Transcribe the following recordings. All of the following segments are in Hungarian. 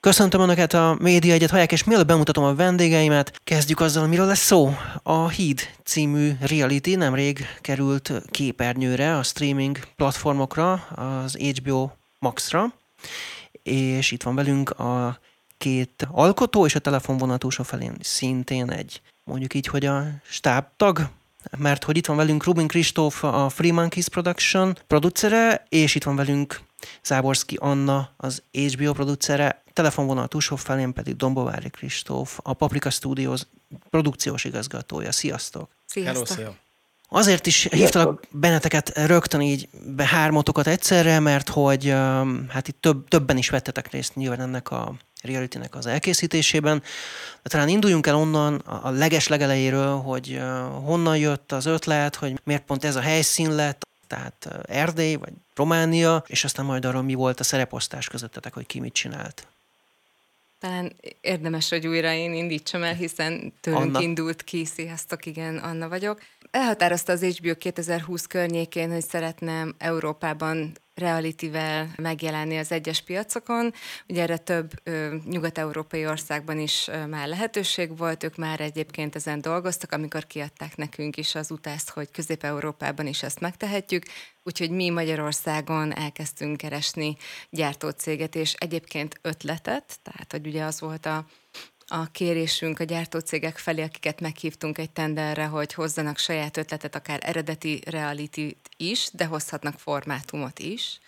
Köszöntöm Önöket a Média Egyet hallják, és mielőtt bemutatom a vendégeimet, kezdjük azzal, miről lesz szó. A Híd című reality nemrég került képernyőre, a streaming platformokra, az HBO Max-ra, és itt van velünk a két alkotó, és a telefonvonal túlsó felén szintén egy, mondjuk így, hogy a stábtag, mert hogy itt van velünk Rubin Kristóf, a Free Monkeys Production producere, és itt van velünk Záborszki Anna, az HBO producere, telefonvonal túlsó felén pedig Dombovári Kristóf, a Paprika Studios produkciós igazgatója. Sziasztok! Sziasztok! Hello, szia. Azért is hívtalak benneteket rögtön így be hármatokat egyszerre, mert hogy um, hát itt több, többen is vettetek részt nyilván ennek a reality az elkészítésében. De talán induljunk el onnan a leges legelejéről, hogy uh, honnan jött az ötlet, hogy miért pont ez a helyszín lett, tehát Erdély vagy Románia, és aztán majd arról mi volt a szereposztás közöttetek, hogy ki mit csinált. Talán érdemes, hogy újra én indítsam el, hiszen tőlünk Anna. indult ki. Sziasztok, igen, Anna vagyok. Elhatározta az HBO 2020 környékén, hogy szeretném Európában realitivel megjelenni az egyes piacokon. Ugye erre több ö, nyugat-európai országban is ö, már lehetőség volt, ők már egyébként ezen dolgoztak, amikor kiadták nekünk is az utást, hogy Közép-Európában is ezt megtehetjük. Úgyhogy mi Magyarországon elkezdtünk keresni gyártócéget, és egyébként ötletet, tehát hogy ugye az volt a a kérésünk a gyártócégek felé, akiket meghívtunk egy tenderre, hogy hozzanak saját ötletet, akár eredeti reality is, de hozhatnak formátumot is.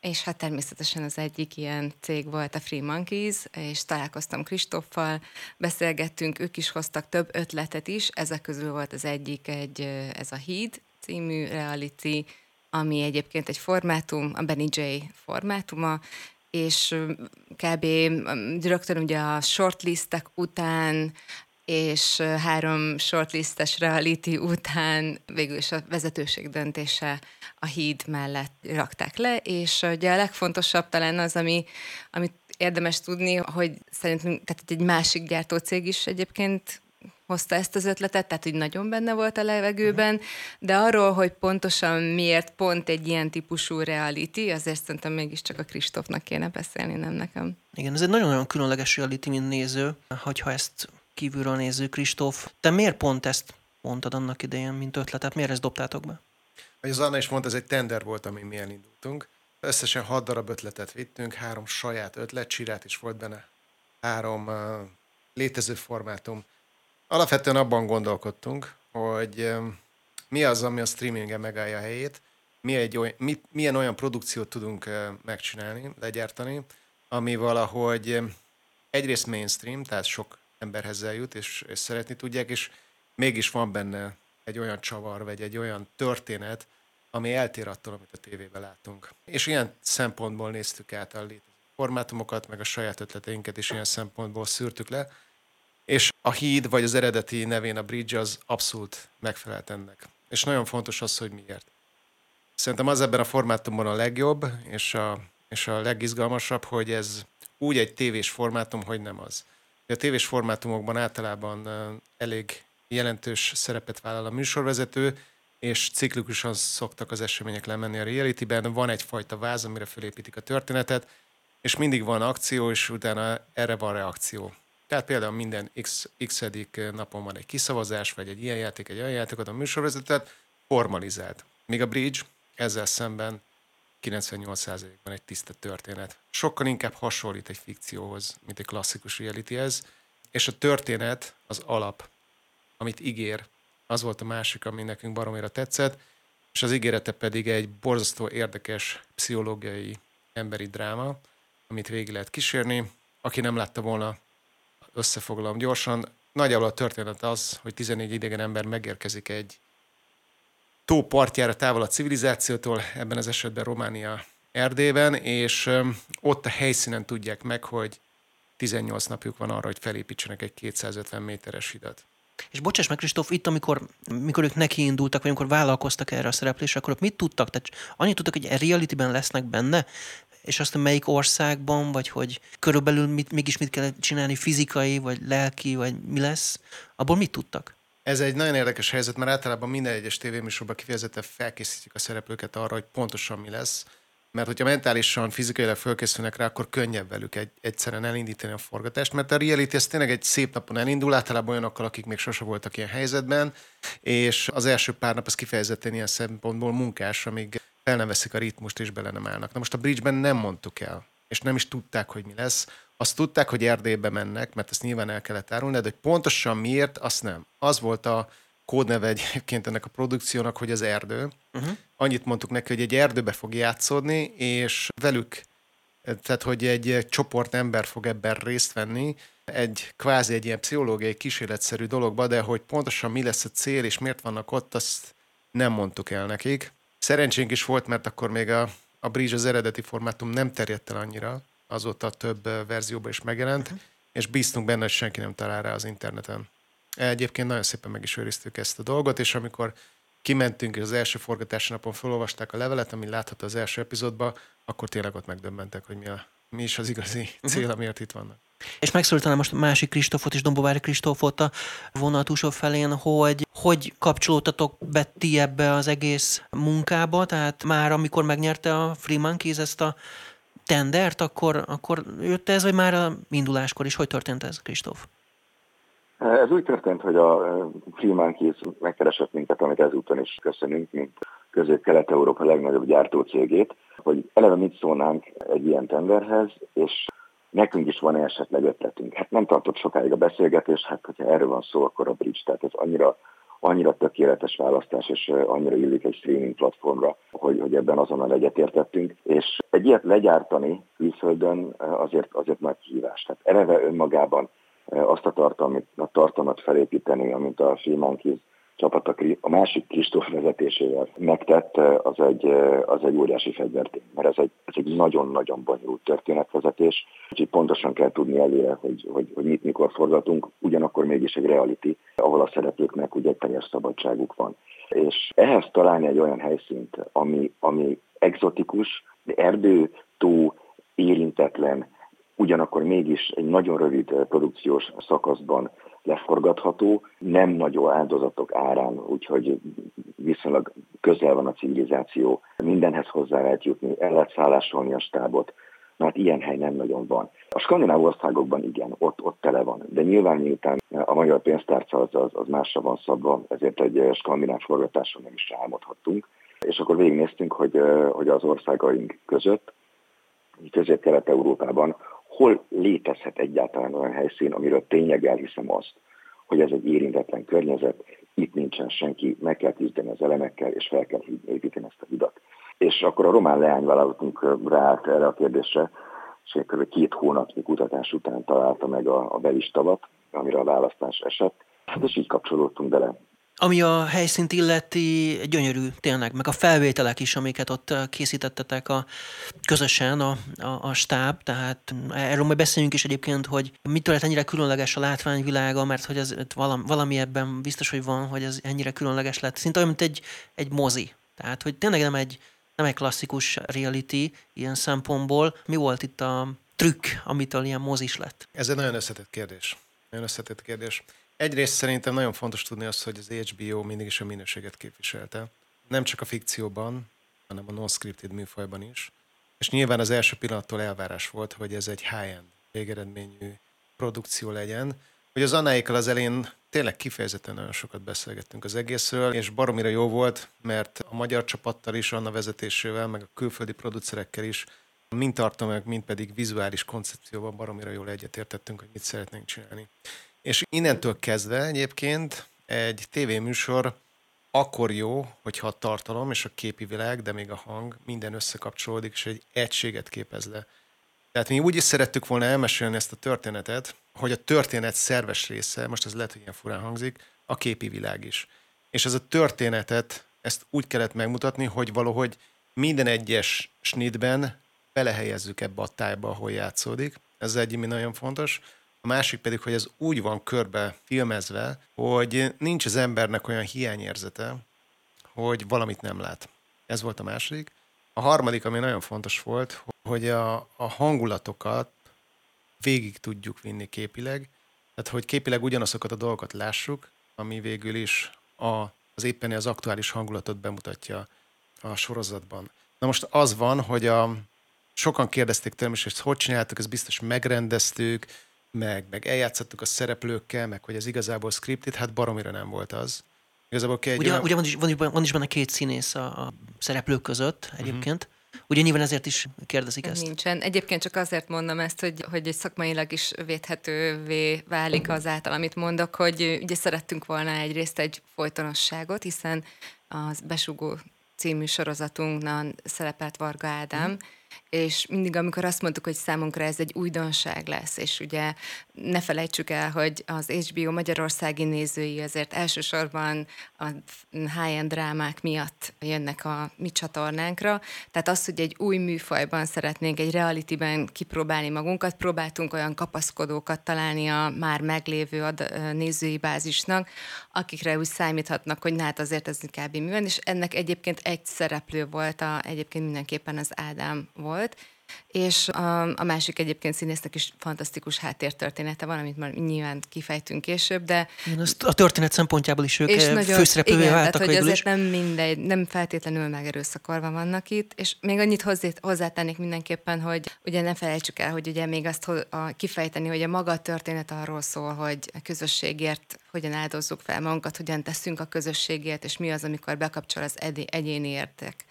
És hát természetesen az egyik ilyen cég volt a Free Monkeys, és találkoztam Kristoffal, beszélgettünk, ők is hoztak több ötletet is, ezek közül volt az egyik egy, ez a Híd című reality, ami egyébként egy formátum, a Benny J formátuma, és kb. rögtön ugye a shortlistek után és három shortlistes reality után végül is a vezetőség döntése a híd mellett rakták le, és ugye a legfontosabb talán az, ami, amit érdemes tudni, hogy szerintünk, tehát egy másik gyártócég is egyébként hozta ezt az ötletet, tehát hogy nagyon benne volt a levegőben, de arról, hogy pontosan miért pont egy ilyen típusú reality, azért szerintem mégiscsak a Kristófnak kéne beszélni, nem nekem. Igen, ez egy nagyon-nagyon különleges reality, mint néző, hogyha ezt kívülről néző Kristóf. Te miért pont ezt mondtad annak idején, mint ötletet? Miért ezt dobtátok be? Ahogy az Anna is mondta, ez egy tender volt, ami mi elindultunk. Összesen hat darab ötletet vittünk, három saját ötlet, csirát is volt benne, három uh, létező formátum, Alapvetően abban gondolkodtunk, hogy mi az, ami a streamingen megállja a helyét, mi egy oly, mi, milyen olyan produkciót tudunk megcsinálni, legyártani, ami valahogy egyrészt mainstream, tehát sok emberhez eljut, és, és szeretni tudják, és mégis van benne egy olyan csavar, vagy egy olyan történet, ami eltér attól, amit a tévében látunk. És ilyen szempontból néztük át a létező formátumokat, meg a saját ötleteinket is ilyen szempontból szűrtük le, és a híd, vagy az eredeti nevén a bridge az abszolút megfelelt ennek. És nagyon fontos az, hogy miért. Szerintem az ebben a formátumban a legjobb, és a, és a legizgalmasabb, hogy ez úgy egy tévés formátum, hogy nem az. A tévés formátumokban általában elég jelentős szerepet vállal a műsorvezető, és ciklikusan szoktak az események lemenni a realityben. Van egyfajta váz, amire fölépítik a történetet, és mindig van akció, és utána erre van reakció. Tehát például minden x, x napon van egy kiszavazás, vagy egy ilyen játék, egy olyan játékot, a műsorvezetet formalizált. Míg a bridge ezzel szemben 98%-ban egy tiszta történet. Sokkal inkább hasonlít egy fikcióhoz, mint egy klasszikus ez, és a történet az alap, amit ígér, az volt a másik, ami nekünk baromira tetszett, és az ígérete pedig egy borzasztó érdekes pszichológiai emberi dráma, amit végig lehet kísérni. Aki nem látta volna, összefoglalom gyorsan. Nagyjából a történet az, hogy 14 idegen ember megérkezik egy tó partjára távol a civilizációtól, ebben az esetben Románia Erdében, és ott a helyszínen tudják meg, hogy 18 napjuk van arra, hogy felépítsenek egy 250 méteres hidat. És bocsáss meg, Kristóf, itt, amikor, amikor ők neki indultak, vagy amikor vállalkoztak erre a szereplésre, akkor mit tudtak? Tehát annyit tudtak, hogy realityben lesznek benne, és azt melyik országban, vagy hogy körülbelül mit, mégis mit kell csinálni, fizikai, vagy lelki, vagy mi lesz, abból mit tudtak? Ez egy nagyon érdekes helyzet, mert általában minden egyes tévéműsorban kifejezetten felkészítik a szereplőket arra, hogy pontosan mi lesz, mert hogyha mentálisan, fizikailag fölkészülnek rá, akkor könnyebb velük egy, egyszerűen elindítani a forgatást, mert a reality ez tényleg egy szép napon elindul, általában olyanokkal, akik még sose voltak ilyen helyzetben, és az első pár nap az kifejezetten ilyen szempontból munkás, amíg fel nem veszik a ritmust és bele nem állnak. Na most a bridge-ben nem mondtuk el, és nem is tudták, hogy mi lesz. Azt tudták, hogy Erdélybe mennek, mert ezt nyilván el kellett árulni, de hogy pontosan miért, azt nem. Az volt a kódneve egyébként ennek a produkciónak, hogy az erdő. Uh-huh. Annyit mondtuk neki, hogy egy erdőbe fog játszódni, és velük, tehát hogy egy csoport ember fog ebben részt venni, egy kvázi egy ilyen pszichológiai kísérletszerű dologba, de hogy pontosan mi lesz a cél, és miért vannak ott, azt nem mondtuk el nekik. Szerencsénk is volt, mert akkor még a, a Bridge az eredeti formátum nem terjedt el annyira, azóta több verzióban is megjelent, uh-huh. és bíztunk benne, hogy senki nem talál rá az interneten. Egyébként nagyon szépen meg is őriztük ezt a dolgot, és amikor kimentünk, és az első forgatási napon felolvasták a levelet, ami látható az első epizódban, akkor tényleg ott megdöbbentek, hogy mi, a, mi is az igazi uh-huh. cél, amiért itt vannak. És megszólítanám most másik Kristófot és Dombovári Kristófot a vonatúsó felén, hogy hogy kapcsolódtatok be ti ebbe az egész munkába, tehát már amikor megnyerte a Free Monkeys ezt a tendert, akkor, akkor jött ez, vagy már a induláskor is? Hogy történt ez, Kristóf? Ez úgy történt, hogy a Free Monkeys megkeresett minket, amit ezúton is köszönünk, mint közép-kelet-európa legnagyobb gyártócégét, hogy eleve mit szólnánk egy ilyen tenderhez, és nekünk is van esetleg ötletünk. Hát nem tartott sokáig a beszélgetés, hát hogyha erről van szó, akkor a Bridge, tehát ez annyira, annyira tökéletes választás, és annyira illik egy streaming platformra, hogy, hogy ebben azonnal egyetértettünk. És egy ilyet legyártani külföldön azért, azért nagy kihívás. Tehát eleve önmagában azt a tartalmat, a tartalmat felépíteni, amit a Filmonkeys csapat a másik Kristóf vezetésével megtett, az egy, az egy óriási fegyvertény, mert ez egy, ez egy nagyon-nagyon bonyolult történetvezetés, úgyhogy pontosan kell tudni előre, hogy, hogy, hogy mit mikor forgatunk, ugyanakkor mégis egy reality, ahol a szereplőknek ugye teljes szabadságuk van. És ehhez találni egy olyan helyszínt, ami, ami exotikus, de erdő, tó, érintetlen, ugyanakkor mégis egy nagyon rövid produkciós szakaszban leforgatható, nem nagyon áldozatok árán, úgyhogy viszonylag közel van a civilizáció, mindenhez hozzá lehet jutni, el lehet szállásolni a stábot, mert ilyen hely nem nagyon van. A skandináv országokban igen, ott, ott tele van, de nyilván miután a magyar pénztárca az, az, az másra van szabva, ezért egy skandináv forgatáson nem is álmodhattunk. És akkor végignéztünk, hogy, hogy az országaink között, közép-kelet-európában hol létezhet egyáltalán olyan helyszín, amiről tényleg elhiszem azt, hogy ez egy érintetlen környezet, itt nincsen senki, meg kell küzdeni az elemekkel, és fel kell építeni ezt a hidat. És akkor a román leányvállalatunk ráállt erre a kérdésre, és kb. két hónapnyi kutatás után találta meg a, a belistavat, amire a választás esett, hát és így kapcsolódtunk bele. Ami a helyszínt illeti, gyönyörű tényleg, meg a felvételek is, amiket ott készítettetek a, közösen a, a, a stáb, tehát erről majd beszéljünk is egyébként, hogy mitől lett ennyire különleges a látványvilága, mert hogy ez valami, valami ebben biztos, hogy van, hogy ez ennyire különleges lett. Szinte olyan, mint egy, egy mozi. Tehát, hogy tényleg nem egy, nem egy klasszikus reality ilyen szempontból. Mi volt itt a trükk, amitől ilyen mozis lett? Ez egy nagyon összetett kérdés. Nagyon összetett kérdés. Egyrészt szerintem nagyon fontos tudni azt, hogy az HBO mindig is a minőséget képviselte. Nem csak a fikcióban, hanem a non-scripted műfajban is. És nyilván az első pillanattól elvárás volt, hogy ez egy high-end, végeredményű produkció legyen. Hogy az Annáikkal az elén tényleg kifejezetten nagyon sokat beszélgettünk az egészről, és baromira jó volt, mert a magyar csapattal is, Anna vezetésével, meg a külföldi producerekkel is mind tartalmak, mind pedig vizuális koncepcióban baromira jól egyetértettünk, hogy mit szeretnénk csinálni. És innentől kezdve egyébként egy tévéműsor akkor jó, hogyha a tartalom és a képi világ, de még a hang minden összekapcsolódik, és egy egységet képez le. Tehát mi úgy is szerettük volna elmesélni ezt a történetet, hogy a történet szerves része, most ez lehet, hogy ilyen furán hangzik, a képi világ is. És ez a történetet, ezt úgy kellett megmutatni, hogy valahogy minden egyes snitben belehelyezzük ebbe a tájba, ahol játszódik. Ez egy, ami nagyon fontos. A másik pedig, hogy ez úgy van körbe filmezve, hogy nincs az embernek olyan hiányérzete, hogy valamit nem lát. Ez volt a második. A harmadik, ami nagyon fontos volt, hogy a, a hangulatokat végig tudjuk vinni képileg, tehát hogy képileg ugyanazokat a dolgokat lássuk, ami végül is a, az éppen az aktuális hangulatot bemutatja a sorozatban. Na most az van, hogy a, sokan kérdezték tőlem is, hogy hogy csináltuk, ezt biztos megrendeztük, meg, meg eljátszottuk a szereplőkkel, meg hogy ez igazából scripted, hát baromira nem volt az. Igazából egy ugye, olyan... ugye van, is, van, is, van is benne két színész a, a szereplők között mhm. egyébként. Uh-huh. Ugye nyilván ezért is kérdezik ezt. Nincsen. Egyébként csak azért mondom ezt, hogy, hogy egy szakmailag is védhetővé válik az által, amit mondok, hogy ugye szerettünk volna egyrészt egy folytonosságot, hiszen az besugó című sorozatunknál szerepelt Varga Ádám, uh-huh és mindig, amikor azt mondtuk, hogy számunkra ez egy újdonság lesz, és ugye ne felejtsük el, hogy az HBO magyarországi nézői azért elsősorban a high-end drámák miatt jönnek a mi csatornánkra, tehát az, hogy egy új műfajban szeretnénk egy realityben kipróbálni magunkat, próbáltunk olyan kapaszkodókat találni a már meglévő ad- nézői bázisnak, akikre úgy számíthatnak, hogy hát azért ez inkább mi van, és ennek egyébként egy szereplő volt, a, egyébként mindenképpen az Ádám volt, és a, a másik egyébként színésznek is fantasztikus háttértörténete van, amit már nyilván kifejtünk később, de... Igen, azt a történet szempontjából is ők és eh, nagyon, főszereplővé igen, váltak tehát, hogy azért is. nem mindegy, nem feltétlenül megerőszakolva vannak itt, és még annyit hozzá, hozzátennék mindenképpen, hogy ugye ne felejtsük el, hogy ugye még azt a, kifejteni, hogy a maga történet arról szól, hogy a közösségért hogyan áldozzuk fel magunkat, hogyan teszünk a közösségért, és mi az, amikor bekapcsol az egyéni értek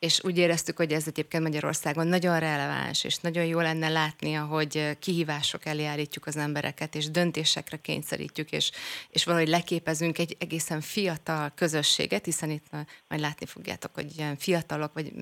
és úgy éreztük, hogy ez egyébként Magyarországon nagyon releváns, és nagyon jó lenne látni, hogy kihívások elé állítjuk az embereket, és döntésekre kényszerítjük, és, és valahogy leképezünk egy egészen fiatal közösséget, hiszen itt majd látni fogjátok, hogy ilyen fiatalok, vagy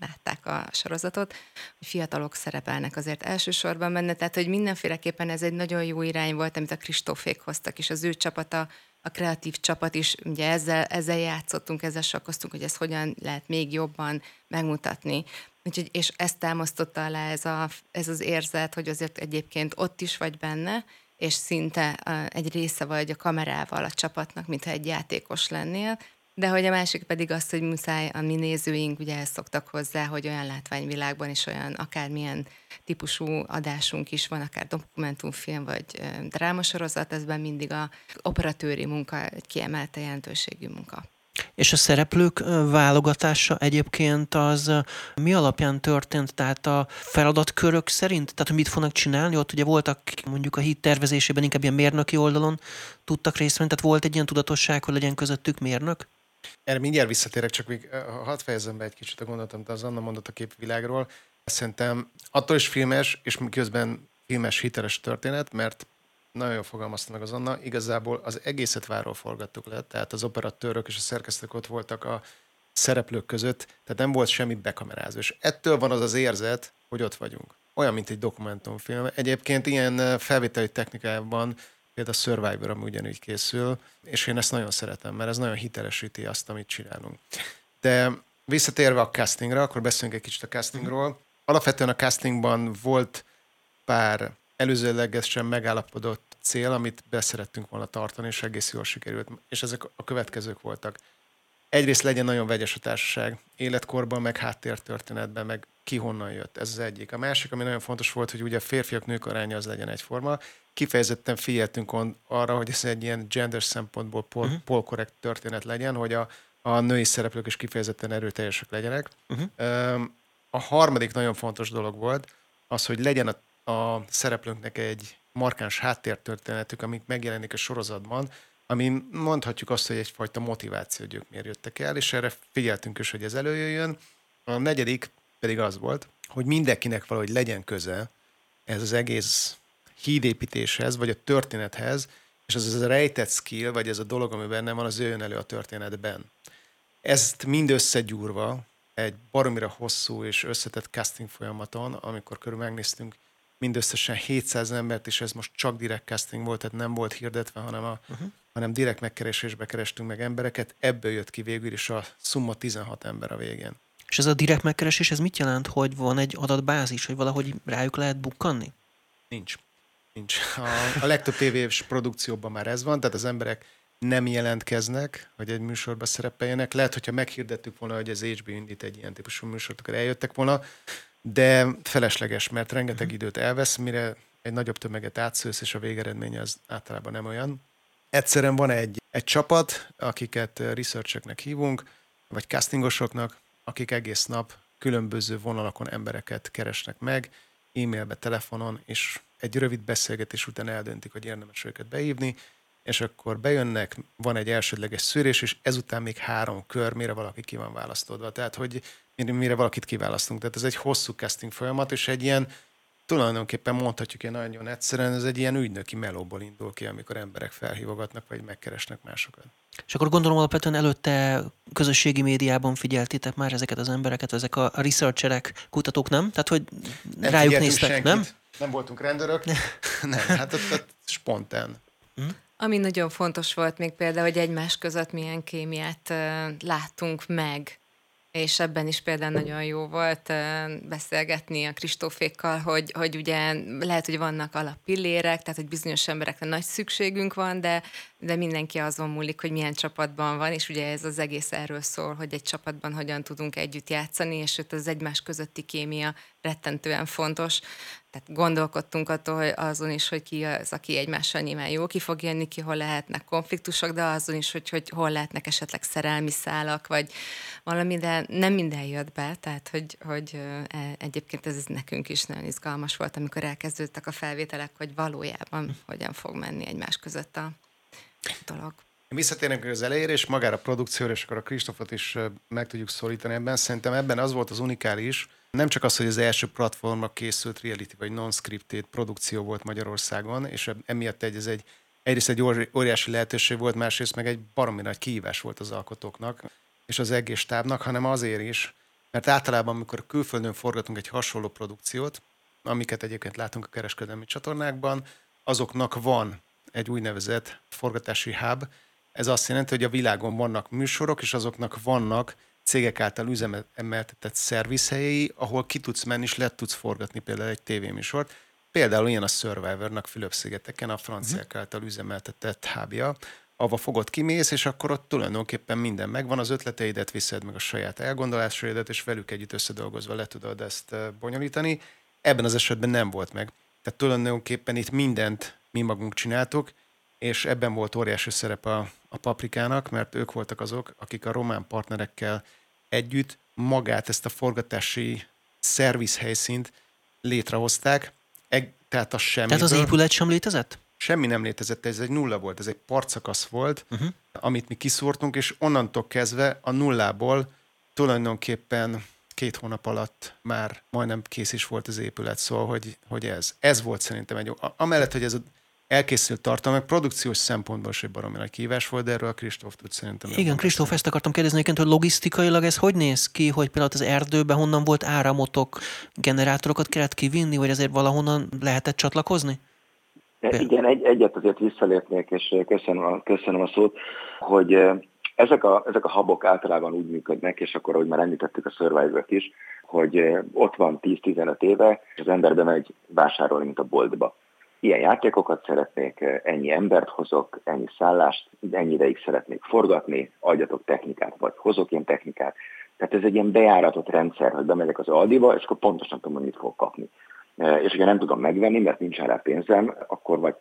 látták a sorozatot, hogy fiatalok szerepelnek azért elsősorban benne, tehát hogy mindenféleképpen ez egy nagyon jó irány volt, amit a Kristófék hoztak, és az ő csapata a kreatív csapat is, ugye ezzel, ezzel játszottunk, ezzel sakkoztunk, hogy ezt hogyan lehet még jobban megmutatni. Úgyhogy, és ezt támasztotta alá ez, a, ez az érzet, hogy azért egyébként ott is vagy benne, és szinte egy része vagy a kamerával a csapatnak, mintha egy játékos lennél, de hogy a másik pedig az, hogy muszáj, a mi nézőink ugye ezt szoktak hozzá, hogy olyan látványvilágban is olyan akármilyen típusú adásunk is van, akár dokumentumfilm vagy drámasorozat, ezben mindig a operatőri munka egy kiemelte jelentőségű munka. És a szereplők válogatása egyébként az mi alapján történt? Tehát a feladatkörök szerint? Tehát, hogy mit fognak csinálni? Ott ugye voltak mondjuk a hit tervezésében inkább ilyen mérnöki oldalon tudtak részt venni, tehát volt egy ilyen tudatosság, hogy legyen közöttük mérnök? Erre mindjárt visszatérek, csak még hadd fejezem be egy kicsit a gondolatot, amit az Anna mondott a képvilágról. Szerintem attól is filmes, és közben filmes hiteles történet, mert nagyon jól fogalmazta meg az Anna, igazából az egészet váról forgattuk le, tehát az operatőrök és a szerkesztők ott voltak a szereplők között, tehát nem volt semmi bekamerázó. És ettől van az az érzet, hogy ott vagyunk. Olyan, mint egy dokumentumfilm. Egyébként ilyen felvételi technikában például a Survivor, ami ugyanúgy készül, és én ezt nagyon szeretem, mert ez nagyon hitelesíti azt, amit csinálunk. De visszatérve a castingra, akkor beszéljünk egy kicsit a castingról. Alapvetően a castingban volt pár előzőlegesen megállapodott cél, amit beszerettünk volna tartani, és egész jól sikerült. És ezek a következők voltak. Egyrészt legyen nagyon vegyes a társaság, életkorban, meg háttértörténetben, meg ki honnan jött. Ez az egyik. A másik, ami nagyon fontos volt, hogy ugye a férfiak-nők aránya az legyen egyforma. Kifejezetten figyeltünk arra, hogy ez egy ilyen gender szempontból pol, uh-huh. polkorrekt történet legyen, hogy a, a női szereplők is kifejezetten erőteljesek legyenek. Uh-huh. A harmadik nagyon fontos dolog volt, az, hogy legyen a, a szereplőnknek egy markáns háttértörténetük, amik megjelenik a sorozatban, ami mondhatjuk azt, hogy egyfajta motiváció, hogy ők miért jöttek el, és erre figyeltünk is, hogy ez előjöjjön. A negyedik pedig az volt, hogy mindenkinek valahogy legyen köze ez az egész hídépítéshez, vagy a történethez, és az, az a rejtett skill, vagy ez a dolog, ami benne van, az jön elő a történetben. Ezt mind összegyúrva egy baromira hosszú és összetett casting folyamaton, amikor körül megnéztünk mindösszesen 700 embert, és ez most csak direkt casting volt, tehát nem volt hirdetve, hanem, a, uh-huh. hanem direkt megkeresésbe kerestünk meg embereket. Ebből jött ki végül is a szumma 16 ember a végén. És ez a direkt megkeresés, ez mit jelent, hogy van egy adatbázis, hogy valahogy rájuk lehet bukkanni? Nincs. Nincs. A, a legtöbb tévés produkcióban már ez van, tehát az emberek nem jelentkeznek, hogy egy műsorba szerepeljenek. Lehet, hogyha meghirdettük volna, hogy az HBO indít egy ilyen típusú műsort, akkor eljöttek volna, de felesleges, mert rengeteg időt elvesz, mire egy nagyobb tömeget átszősz, és a végeredmény az általában nem olyan. Egyszerűen van egy, egy csapat, akiket researcheknek hívunk, vagy castingosoknak, akik egész nap különböző vonalakon embereket keresnek meg, e-mailbe, telefonon, és egy rövid beszélgetés után eldöntik, hogy érdemes őket beívni, és akkor bejönnek, van egy elsődleges szűrés, és ezután még három kör, mire valaki ki van választódva. Tehát, hogy mire valakit kiválasztunk. Tehát ez egy hosszú casting folyamat, és egy ilyen, tulajdonképpen mondhatjuk én nagyon egyszerűen, ez egy ilyen ügynöki melóból indul ki, amikor emberek felhívogatnak, vagy megkeresnek másokat. És akkor gondolom alapvetően előtte közösségi médiában figyeltétek már ezeket az embereket, ezek a researcherek, kutatók, nem? Tehát, hogy nem rájuk néztek, senkit. nem? Nem voltunk rendőrök. nem, hát ott, ott spontán. Hm? Ami nagyon fontos volt még például, hogy egymás között milyen kémiát uh, láttunk meg és ebben is például nagyon jó volt beszélgetni a Kristófékkal, hogy, hogy ugye lehet, hogy vannak alappillérek, tehát hogy bizonyos emberekre nagy szükségünk van, de, de mindenki azon múlik, hogy milyen csapatban van, és ugye ez az egész erről szól, hogy egy csapatban hogyan tudunk együtt játszani, és ott az egymás közötti kémia rettentően fontos. Tehát gondolkodtunk attól, hogy azon is, hogy ki az, aki egymással nyilván jó ki fog jönni, ki hol lehetnek konfliktusok, de azon is, hogy, hogy hol lehetnek esetleg szerelmi szálak, vagy valami, de nem minden jött be, tehát hogy, hogy e, egyébként ez nekünk is nagyon izgalmas volt, amikor elkezdődtek a felvételek, hogy valójában hogyan fog menni egymás között a dolog. Visszatérnek az elejére, és magára a produkcióra, és akkor a Kristófot is meg tudjuk szólítani ebben. Szerintem ebben az volt az unikális, nem csak az, hogy az első platformra készült reality vagy non-scripted produkció volt Magyarországon, és emiatt egy, ez egy, egyrészt egy óriási lehetőség volt, másrészt meg egy baromi nagy kihívás volt az alkotóknak és az egész tábnak, hanem azért is, mert általában, amikor külföldön forgatunk egy hasonló produkciót, amiket egyébként látunk a kereskedelmi csatornákban, azoknak van egy úgynevezett forgatási hub. Ez azt jelenti, hogy a világon vannak műsorok, és azoknak vannak cégek által üzemeltetett szervizhelyei, ahol ki tudsz menni, és le tudsz forgatni például egy tévéműsort. Például ilyen a Survivornak Fülöp-szigeteken, a franciák mhm. által üzemeltetett hábja, ahova fogod kimész, és akkor ott tulajdonképpen minden megvan, az ötleteidet viszed meg a saját elgondolásaidat, és velük együtt összedolgozva le tudod ezt eh, bonyolítani. Ebben az esetben nem volt meg. Tehát tulajdonképpen itt mindent mi magunk csináltuk, és ebben volt óriási szerep a, a paprikának, mert ők voltak azok, akik a román partnerekkel együtt magát, ezt a forgatási szervizhelyszínt létrehozták, Eg, tehát a semmi. Tehát az épület sem létezett? Semmi nem létezett, ez egy nulla volt, ez egy partszakasz volt, uh-huh. amit mi kiszúrtunk, és onnantól kezdve a nullából tulajdonképpen két hónap alatt már majdnem kész is volt az épület, szóval, hogy, hogy ez. Ez volt szerintem egy, amellett, hogy ez a elkészült tartalmak, produkciós szempontból is egy baromi nagy kívás volt, de erről a Kristóf tud szerintem. Igen, Kristóf, ezt akartam kérdezni, hogy logisztikailag ez hogy néz ki, hogy például az erdőben honnan volt áramotok, generátorokat kellett kivinni, vagy azért valahonnan lehetett csatlakozni? De igen, egy, egyet azért visszalépnék, és köszönöm a, köszönöm a szót, hogy ezek a, ezek a habok általában úgy működnek, és akkor, ahogy már említettük a survivor is, hogy ott van 10-15 éve, és az ember bemegy vásárolni, mint a boltba ilyen játékokat szeretnék, ennyi embert hozok, ennyi szállást, ennyi ideig szeretnék forgatni, adjatok technikát, vagy hozok ilyen technikát. Tehát ez egy ilyen bejáratott rendszer, hogy bemegyek az Aldiba, és akkor pontosan tudom, hogy mit fogok kapni. És hogyha nem tudom megvenni, mert nincs rá pénzem, akkor vagy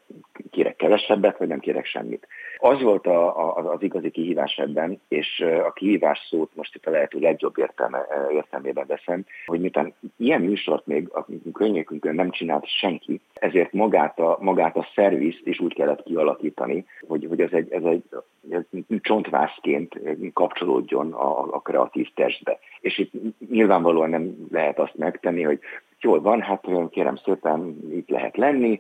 kérek kevesebbet, vagy nem kérek semmit. Az volt a, a, az igazi kihívás ebben, és a kihívás szót most itt a lehető legjobb értelme, értelmében veszem, hogy miután ilyen műsort még a könnyékünkön nem csinált senki, ezért magát a, magát a szervizt is úgy kellett kialakítani, hogy, hogy ez egy, ez egy ez csontvászként kapcsolódjon a, a kreatív testbe. És itt nyilvánvalóan nem lehet azt megtenni, hogy jól van, hát kérem szépen itt lehet lenni,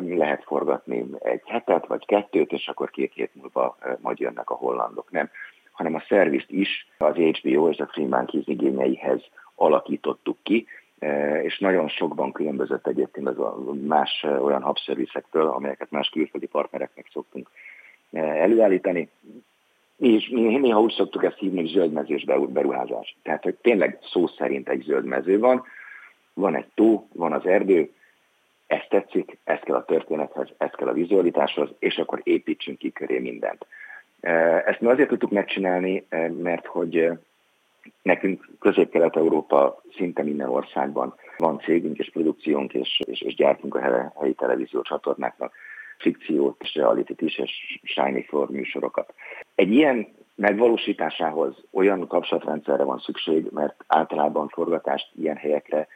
lehet forgatni egy hetet vagy kettőt, és akkor két hét múlva majd jönnek a hollandok. Nem, hanem a szervizt is az HBO és a Freeman igényeihez alakítottuk ki, és nagyon sokban különbözött egyébként az a más olyan hubszervizektől, amelyeket más külföldi partnereknek szoktunk előállítani. És néha úgy szoktuk ezt hívni, hogy zöldmezős beruházás. Tehát, hogy tényleg szó szerint egy zöld mező van, van egy tó, van az erdő, ezt tetszik, ez kell a történethez, ez kell a vizualitáshoz, és akkor építsünk ki köré mindent. Ezt mi azért tudtuk megcsinálni, mert hogy nekünk Közép-Kelet-Európa szinte minden országban van cégünk és produkciónk, és, és, és gyártunk a helyi televízió csatornáknak fikciót, és reality is, és shiny floor műsorokat. Egy ilyen megvalósításához olyan kapcsolatrendszerre van szükség, mert általában forgatást ilyen helyekre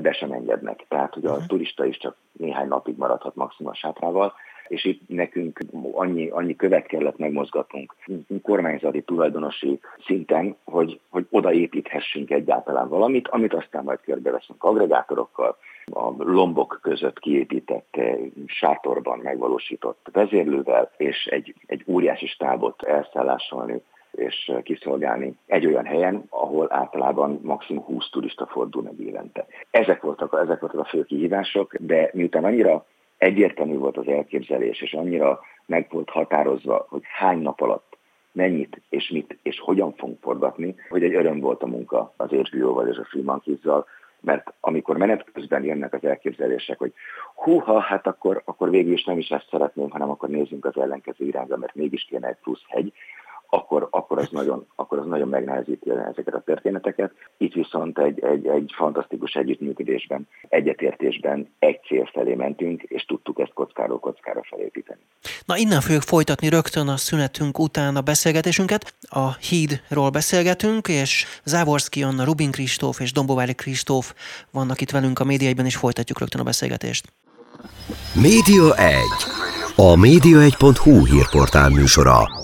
be sem engednek. Tehát, hogy a uh-huh. turista is csak néhány napig maradhat maximum a sátrával, és itt nekünk annyi, annyi követ kellett megmozgatnunk kormányzati tulajdonosi szinten, hogy, hogy odaépíthessünk egyáltalán valamit, amit aztán majd körbeveszünk agregátorokkal, a lombok között kiépített eh, sátorban megvalósított vezérlővel, és egy, egy óriási stábot elszállásolni és kiszolgálni egy olyan helyen, ahol általában maximum 20 turista fordul meg évente. Ezek voltak, ezek voltak a fő kihívások, de miután annyira egyértelmű volt az elképzelés, és annyira meg volt határozva, hogy hány nap alatt mennyit és mit és hogyan fogunk forgatni, hogy egy öröm volt a munka az HBO-val és a Freemonkeys-zal, mert amikor menet közben jönnek az elképzelések, hogy húha, hát akkor, akkor végül is nem is ezt szeretném, hanem akkor nézzünk az ellenkező irányba, mert mégis kéne egy plusz hegy, akkor, akkor, az nagyon, akkor az nagyon megnehezíti ezeket a történeteket. Itt viszont egy, egy, egy fantasztikus együttműködésben, egyetértésben egy cél felé mentünk, és tudtuk ezt kockáról kockára felépíteni. Na innen fogjuk folytatni rögtön a szünetünk után a beszélgetésünket. A hídról beszélgetünk, és Závorszki Anna, Rubin Kristóf és Dombovári Kristóf vannak itt velünk a médiaiban, és folytatjuk rögtön a beszélgetést. Média 1. A média1.hu hírportál műsora.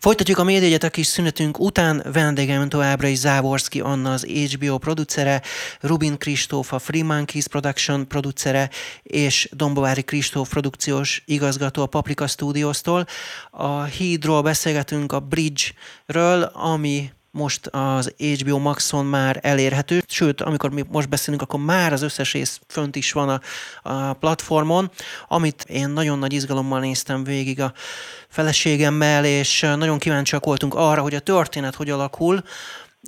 Folytatjuk a médiaegyetek kis szünetünk után. Vendégem továbbra is Závorszki Anna, az HBO producere, Rubin Kristóf, a Free Monkeys Production producere, és Dombovári Kristóf produkciós igazgató a Paprika Studios-tól. A Hídról beszélgetünk, a Bridge-ről, ami most az HBO Maxon már elérhető, sőt, amikor mi most beszélünk, akkor már az összes rész fönt is van a, a platformon, amit én nagyon nagy izgalommal néztem végig a feleségemmel, és nagyon kíváncsiak voltunk arra, hogy a történet hogy alakul,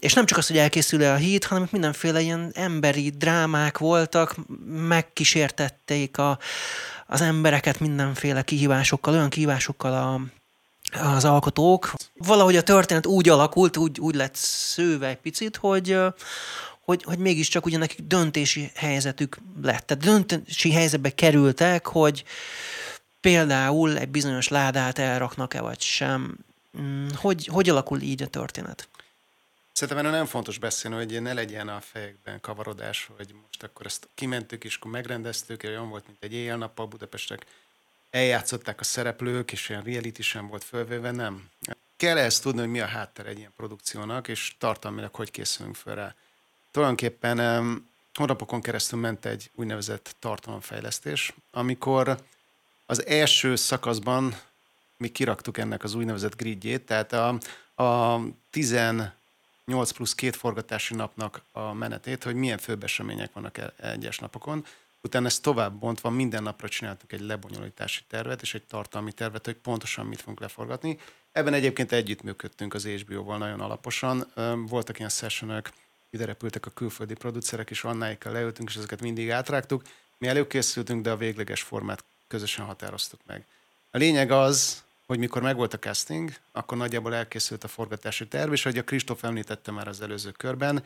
és nem csak az, hogy elkészül-e a híd, hanem mindenféle ilyen emberi drámák voltak, megkísértették a, az embereket mindenféle kihívásokkal, olyan kihívásokkal a, az alkotók. Valahogy a történet úgy alakult, úgy, úgy lett szőve egy picit, hogy, hogy, hogy mégiscsak ugye nekik döntési helyzetük lett. Tehát döntési helyzetbe kerültek, hogy például egy bizonyos ládát elraknak-e vagy sem. Mm, hogy, hogy alakul így a történet? Szerintem erről nem fontos beszélni, hogy ne legyen a fejekben kavarodás, hogy most akkor ezt kimentük, és akkor megrendeztük, olyan volt, mint egy éjjel-nappal Budapestek eljátszották a szereplők, és olyan reality sem volt fölvéve, nem. Kell ezt tudni, hogy mi a háttere egy ilyen produkciónak, és tartalmilag hogy készülünk fel rá. Tulajdonképpen um, hónapokon keresztül ment egy úgynevezett tartalomfejlesztés, amikor az első szakaszban mi kiraktuk ennek az úgynevezett gridjét, tehát a, a 18 plusz két forgatási napnak a menetét, hogy milyen főbesemények vannak e, egyes napokon, Utána ezt tovább bontva minden napra csináltuk egy lebonyolítási tervet és egy tartalmi tervet, hogy pontosan mit fogunk leforgatni. Ebben egyébként együttműködtünk az HBO-val nagyon alaposan. Voltak ilyen sessionök, ide repültek a külföldi producerek, és annáikkal leültünk, és ezeket mindig átrágtuk. Mi előkészültünk, de a végleges formát közösen határoztuk meg. A lényeg az, hogy mikor megvolt a casting, akkor nagyjából elkészült a forgatási terv, és ahogy a Kristóf említette már az előző körben,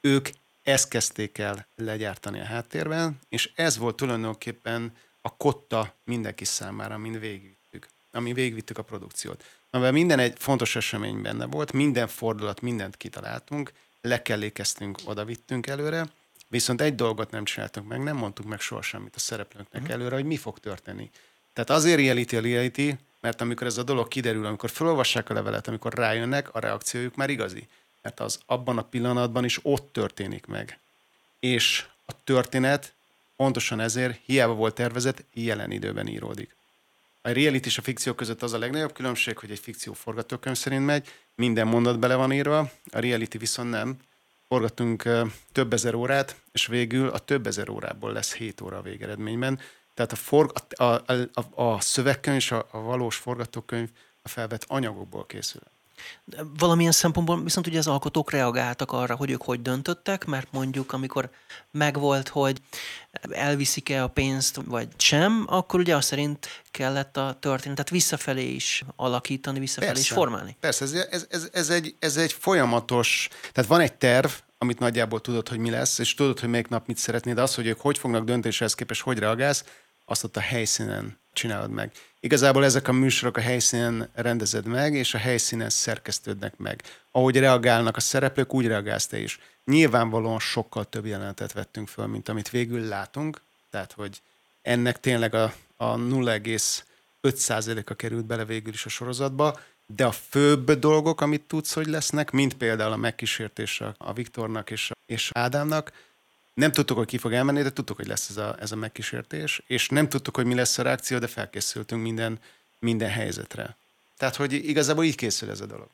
ők ezt kezdték el legyártani a háttérben, és ez volt tulajdonképpen a kotta mindenki számára, mint végigvittük, ami végigvittük a produkciót. Amivel minden egy fontos esemény benne volt, minden fordulat, mindent kitaláltunk, lekellékeztünk, oda vittünk előre, viszont egy dolgot nem csináltunk meg, nem mondtuk meg soha semmit a szereplőnknek uh-huh. előre, hogy mi fog történni. Tehát azért reality a reality, mert amikor ez a dolog kiderül, amikor felolvassák a levelet, amikor rájönnek, a reakciójuk már igazi mert az abban a pillanatban is ott történik meg. És a történet pontosan ezért hiába volt tervezett, jelen időben íródik. A reality és a fikció között az a legnagyobb különbség, hogy egy fikció forgatókönyv szerint megy, minden mondat bele van írva, a reality viszont nem. forgattunk több ezer órát, és végül a több ezer órából lesz 7 óra a végeredményben. Tehát a, forg, a, a, a, a szövegkönyv és a, a valós forgatókönyv a felvett anyagokból készül. Valamilyen szempontból viszont ugye az alkotók reagáltak arra, hogy ők hogy döntöttek, mert mondjuk amikor megvolt, hogy elviszik-e a pénzt, vagy sem, akkor ugye azt szerint kellett a történetet visszafelé is alakítani, visszafelé Persze. is formálni. Persze, ez, ez, ez, ez, egy, ez egy folyamatos, tehát van egy terv, amit nagyjából tudod, hogy mi lesz, és tudod, hogy melyik nap mit szeretnéd, az, hogy ők hogy fognak döntéshez képest, hogy reagálsz, azt ott a helyszínen csinálod meg. Igazából ezek a műsorok a helyszínen rendezed meg, és a helyszínen szerkesztődnek meg. Ahogy reagálnak a szereplők, úgy reagálsz te is. Nyilvánvalóan sokkal több jelenetet vettünk föl, mint amit végül látunk, tehát hogy ennek tényleg a, a 0,5%-a került bele végül is a sorozatba, de a főbb dolgok, amit tudsz, hogy lesznek, mint például a megkísértés a Viktornak és, és Ádámnak, nem tudtuk, hogy ki fog elmenni, de tudtuk, hogy lesz ez a, ez a megkísértés, és nem tudtuk, hogy mi lesz a reakció, de felkészültünk minden, minden helyzetre. Tehát, hogy igazából így készül ez a dolog.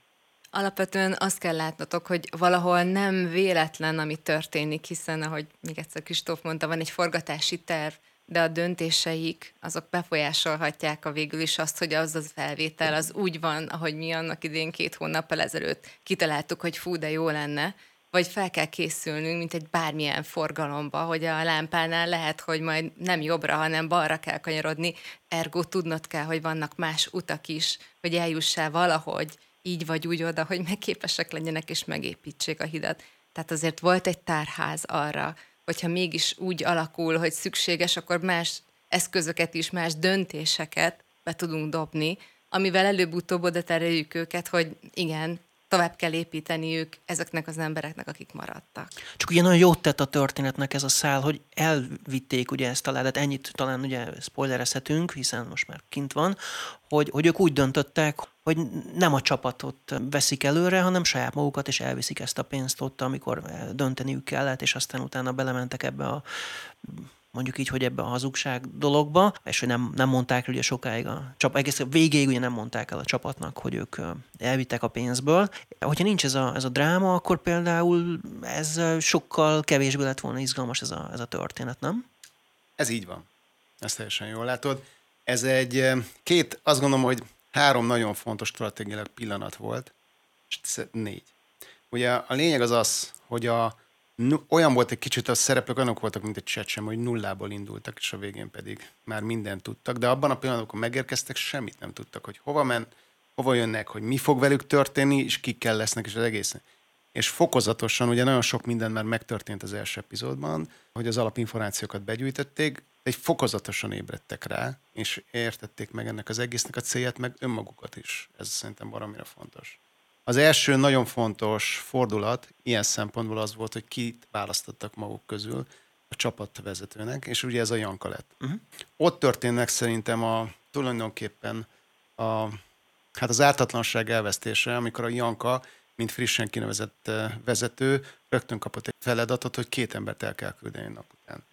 Alapvetően azt kell látnotok, hogy valahol nem véletlen, ami történik, hiszen, ahogy még egyszer Kristóf mondta, van egy forgatási terv, de a döntéseik azok befolyásolhatják a végül is azt, hogy az az felvétel az úgy van, ahogy mi annak idén két hónappal ezelőtt kitaláltuk, hogy fú, de jó lenne, vagy fel kell készülnünk, mint egy bármilyen forgalomba, hogy a lámpánál lehet, hogy majd nem jobbra, hanem balra kell kanyarodni, ergo tudnod kell, hogy vannak más utak is, hogy eljussál valahogy így vagy úgy oda, hogy megképesek legyenek és megépítsék a hidat. Tehát azért volt egy tárház arra, hogyha mégis úgy alakul, hogy szükséges, akkor más eszközöket is, más döntéseket be tudunk dobni, amivel előbb-utóbb oda tereljük őket, hogy igen, tovább kell építeniük ezeknek az embereknek, akik maradtak. Csak ugye nagyon jót tett a történetnek ez a szál, hogy elvitték ugye ezt a ládat, ennyit talán ugye spoilerezhetünk, hiszen most már kint van, hogy, hogy ők úgy döntöttek, hogy nem a csapatot veszik előre, hanem saját magukat, és elviszik ezt a pénzt ott, amikor dönteniük kellett, és aztán utána belementek ebbe a mondjuk így, hogy ebbe a hazugság dologba, és hogy nem, nem mondták el sokáig a csapat, egész a végéig ugye nem mondták el a csapatnak, hogy ők elvittek a pénzből. Hogyha nincs ez a, ez a dráma, akkor például ez sokkal kevésbé lett volna izgalmas ez a, ez a történet, nem? Ez így van. Ezt teljesen jól látod. Ez egy két, azt gondolom, hogy három nagyon fontos stratégiailag pillanat volt, és négy. Ugye a lényeg az az, hogy a olyan volt egy kicsit, a szereplők olyanok voltak, mint egy sem, hogy nullából indultak, és a végén pedig már mindent tudtak, de abban a pillanatban, amikor megérkeztek, semmit nem tudtak, hogy hova men, hova jönnek, hogy mi fog velük történni, és kikkel lesznek, és az egész. És fokozatosan, ugye nagyon sok minden már megtörtént az első epizódban, hogy az alapinformációkat begyűjtötték, egy fokozatosan ébredtek rá, és értették meg ennek az egésznek a célját, meg önmagukat is. Ez szerintem baromira fontos. Az első nagyon fontos fordulat ilyen szempontból az volt, hogy kit választottak maguk közül a csapatvezetőnek, és ugye ez a Janka lett. Uh-huh. Ott történnek szerintem a tulajdonképpen a, hát az ártatlanság elvesztése, amikor a Janka, mint frissen kinevezett eh, vezető, rögtön kapott egy feladatot, hogy két embert el kell küldeni nap után.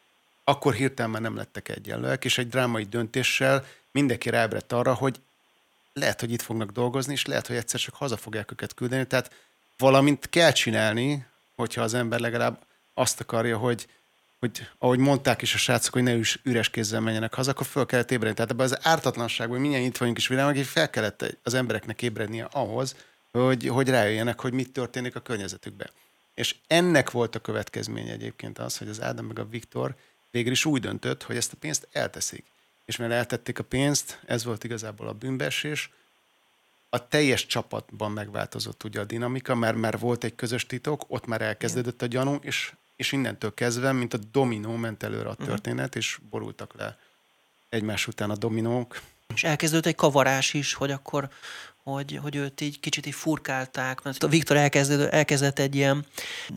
Akkor hirtelen már nem lettek egyenlőek, és egy drámai döntéssel mindenki ráébredt arra, hogy lehet, hogy itt fognak dolgozni, és lehet, hogy egyszer csak haza fogják őket küldeni. Tehát valamint kell csinálni, hogyha az ember legalább azt akarja, hogy, hogy ahogy mondták is a srácok, hogy ne üres kézzel menjenek haza, akkor föl kellett ébredni. Tehát ebben az ártatlanságban, hogy mindjárt itt vagyunk is világban, hogy fel kellett az embereknek ébrednie ahhoz, hogy, hogy rájöjjenek, hogy mit történik a környezetükben. És ennek volt a következménye egyébként az, hogy az Ádám meg a Viktor végül is úgy döntött, hogy ezt a pénzt elteszik és mert eltették a pénzt, ez volt igazából a bűnbeesés. A teljes csapatban megváltozott ugye a dinamika, mert már volt egy közös titok, ott már elkezdődött a gyanú, és, és innentől kezdve, mint a dominó ment előre a mhm. történet, uh-huh. és borultak le egymás után a dominók. És elkezdődött egy kavarás is, hogy akkor hogy, hogy őt így kicsit így furkálták, mert a Viktor elkezdett, elkezdett egy ilyen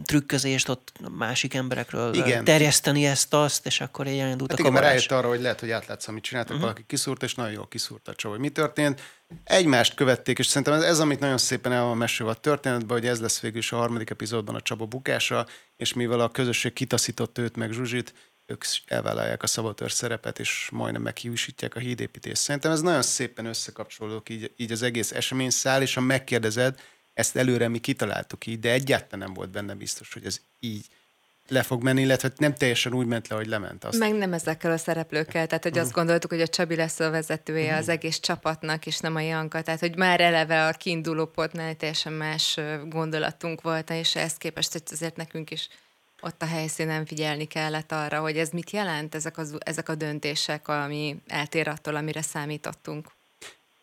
trükközést ott másik emberekről Igen. terjeszteni ezt-azt, és akkor ilyen indult hát a igen, rájött arra, hogy lehet, hogy átlátsz, amit csináltak, uh-huh. valaki kiszúrt, és nagyon jól kiszúrt a csomó, hogy mi történt. Egymást követték, és szerintem ez, ez amit nagyon szépen el van mesélve a történetben, hogy ez lesz végül is a harmadik epizódban a Csaba bukása, és mivel a közösség kitaszított őt meg Zsuzsit, ők elvállalják a szabotőr szerepet, és majdnem meghiúsítják a hídépítést. Szerintem ez nagyon szépen összekapcsolódik így, így az egész eseményszál, és ha megkérdezed, ezt előre mi kitaláltuk így, de egyáltalán nem volt benne biztos, hogy ez így le fog menni, illetve nem teljesen úgy ment le, hogy lement. Azt. Meg nem ezekkel a szereplőkkel, tehát hogy azt mhm. gondoltuk, hogy a Csabi lesz a vezetője uh-huh. az egész csapatnak, és nem a Janka, tehát hogy már eleve a kiinduló pontnál teljesen más gondolatunk volt, és ezt képest hogy azért nekünk is ott a helyszínen figyelni kellett arra, hogy ez mit jelent, ezek, az, ezek a döntések, ami eltér attól, amire számítottunk.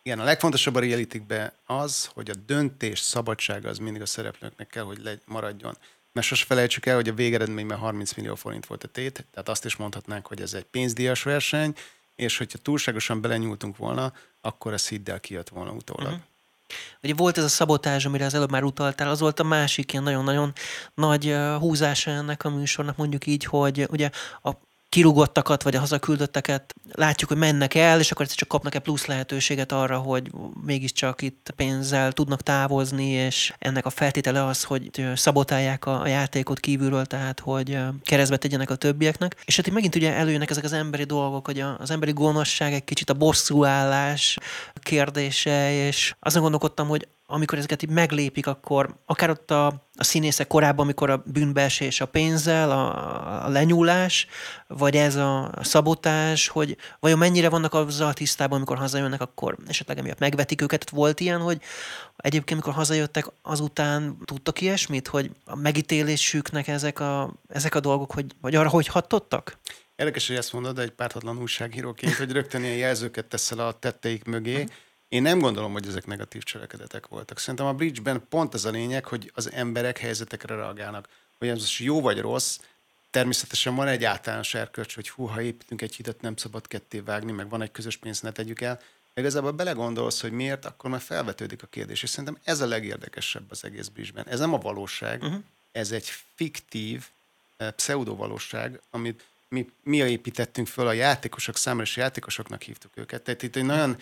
Igen, a legfontosabb a reality az, hogy a döntés szabadsága az mindig a szereplőknek kell, hogy legy, maradjon. Mert sose felejtsük el, hogy a végeredményben 30 millió forint volt a tét, tehát azt is mondhatnánk, hogy ez egy pénzdíjas verseny, és hogyha túlságosan belenyúltunk volna, akkor a hiddel kijött volna utólag. Uh-huh. Ugye volt ez a szabotázs, amire az előbb már utaltál, az volt a másik ilyen nagyon-nagyon nagy húzása ennek a műsornak, mondjuk így, hogy ugye a kirúgottakat, vagy a hazaküldötteket látjuk, hogy mennek el, és akkor csak kapnak-e plusz lehetőséget arra, hogy mégiscsak itt pénzzel tudnak távozni, és ennek a feltétele az, hogy szabotálják a játékot kívülről, tehát hogy keresztbe tegyenek a többieknek. És hát itt megint ugye előjönnek ezek az emberi dolgok, hogy az emberi gonoszság, egy kicsit a bosszúállás kérdése, és azon gondolkodtam, hogy amikor ezeket így meglépik, akkor akár ott a, a színészek korábban, amikor a bűnbeesés a pénzzel, a, a lenyúlás, vagy ez a, a szabotás, hogy vajon mennyire vannak azzal tisztában, amikor hazajönnek, akkor esetleg emiatt megvetik őket. Volt ilyen, hogy egyébként, amikor hazajöttek, azután tudtak ilyesmit, hogy a megítélésüknek ezek a, ezek a dolgok, hogy, vagy arra, hogy hatottak? Érdekes, hogy ezt mondod, egy pártatlan újságíróként, hogy rögtön ilyen jelzőket teszel a tetteik mögé. Én nem gondolom, hogy ezek negatív cselekedetek voltak. Szerintem a bridge-ben pont ez a lényeg, hogy az emberek helyzetekre reagálnak. Hogy ez most jó vagy rossz, természetesen van egy általános erkölcs, hogy hú, ha építünk egy hidat, nem szabad ketté vágni, meg van egy közös pénz, ne tegyük el. Igazából belegondolsz, hogy miért, akkor már felvetődik a kérdés. És szerintem ez a legérdekesebb az egész bridge Ez nem a valóság, uh-huh. ez egy fiktív, eh, pseudovalóság, amit mi, mi építettünk föl a játékosok számára, és játékosoknak hívtuk őket. Tehát itt egy nagyon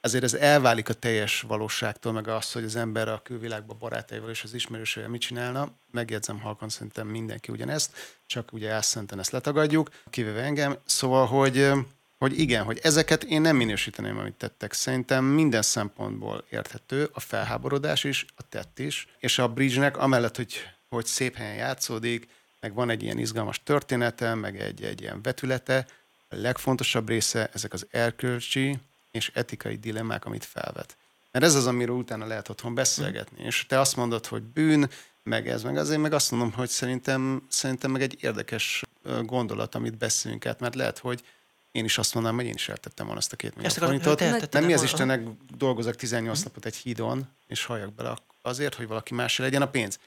azért ez elválik a teljes valóságtól, meg az, hogy az ember a külvilágban barátaival és az ismerőseivel mit csinálna. Megjegyzem halkan, szerintem mindenki ugyanezt, csak ugye elszenten ezt letagadjuk, kivéve engem. Szóval, hogy, hogy igen, hogy ezeket én nem minősíteném, amit tettek. Szerintem minden szempontból érthető, a felháborodás is, a tett is, és a bridge-nek amellett, hogy, hogy szép helyen játszódik, meg van egy ilyen izgalmas története, meg egy, egy ilyen vetülete, a legfontosabb része ezek az erkölcsi, és etikai dilemmák, amit felvet. Mert ez az, amiről utána lehet otthon beszélgetni. És te azt mondod, hogy bűn, meg ez, meg azért, meg azt mondom, hogy szerintem, szerintem meg egy érdekes gondolat, amit beszélünk át, mert lehet, hogy én is azt mondanám, hogy én is eltettem volna azt a két millió forintot. Nem mi az Istennek dolgozok 18 napot egy hídon, és halljak bele azért, hogy valaki más legyen a pénz.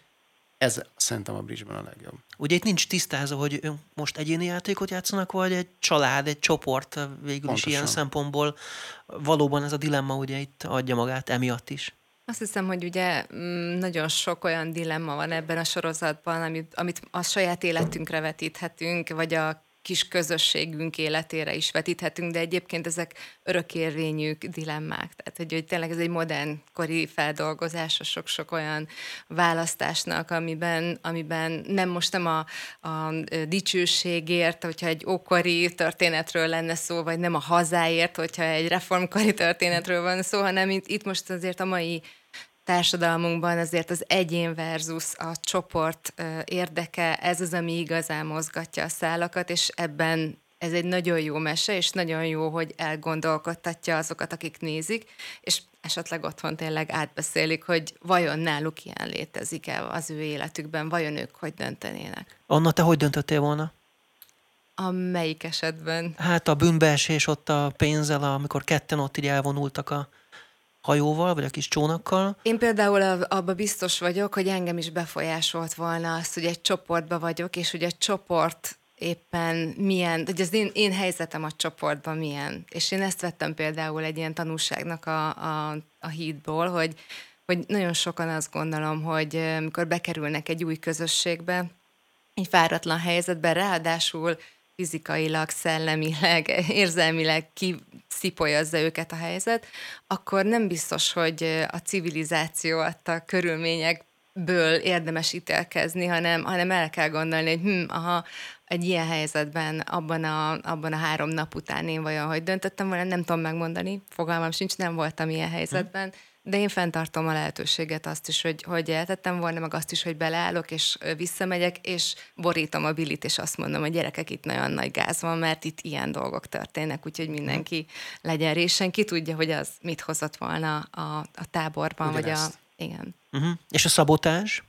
Ez szerintem a bridge a legjobb. Ugye itt nincs tisztázva, hogy most egyéni játékot játszanak, vagy egy család, egy csoport végül Pontosan. is ilyen szempontból. Valóban ez a dilemma ugye itt adja magát emiatt is. Azt hiszem, hogy ugye mm, nagyon sok olyan dilemma van ebben a sorozatban, amit, amit a saját életünkre vetíthetünk, vagy a kis közösségünk életére is vetíthetünk, de egyébként ezek örökérvényű dilemmák. Tehát, hogy, hogy tényleg ez egy modern kori feldolgozása sok-sok olyan választásnak, amiben, amiben nem most nem a, a dicsőségért, hogyha egy ókori történetről lenne szó, vagy nem a hazáért, hogyha egy reformkori történetről van szó, hanem itt, itt most azért a mai társadalmunkban azért az egyén versus a csoport érdeke, ez az, ami igazán mozgatja a szálakat, és ebben ez egy nagyon jó mese, és nagyon jó, hogy elgondolkodtatja azokat, akik nézik, és esetleg otthon tényleg átbeszélik, hogy vajon náluk ilyen létezik-e az ő életükben, vajon ők hogy döntenének. Anna, te hogy döntöttél volna? A melyik esetben? Hát a bűnbeesés ott a pénzzel, amikor ketten ott így elvonultak a hajóval, vagy a kis csónakkal? Én például abban biztos vagyok, hogy engem is befolyásolt volna azt, hogy egy csoportban vagyok, és hogy a csoport éppen milyen, hogy az én, én helyzetem a csoportban milyen. És én ezt vettem például egy ilyen tanulságnak a, a, a hídból, hogy, hogy nagyon sokan azt gondolom, hogy amikor bekerülnek egy új közösségbe, egy fáradtlan helyzetben, ráadásul fizikailag, szellemileg, érzelmileg kiszipolyazza őket a helyzet, akkor nem biztos, hogy a civilizáció adta körülményekből érdemes ítélkezni, hanem, hanem el kell gondolni, hogy hm, aha, egy ilyen helyzetben, abban a, abban a három nap után én vajon hogy döntöttem volna, nem tudom megmondani, fogalmam sincs, nem voltam ilyen helyzetben, de én fenntartom a lehetőséget azt is, hogy, hogy eltettem volna, meg azt is, hogy beleállok, és visszamegyek, és borítom a bilit, és azt mondom, hogy gyerekek, itt nagyon nagy gáz van, mert itt ilyen dolgok történnek, úgyhogy mindenki legyen résen, ki tudja, hogy az mit hozott volna a, a táborban, Ugyanezt. vagy a... Igen. Uh-huh. És a szabotás?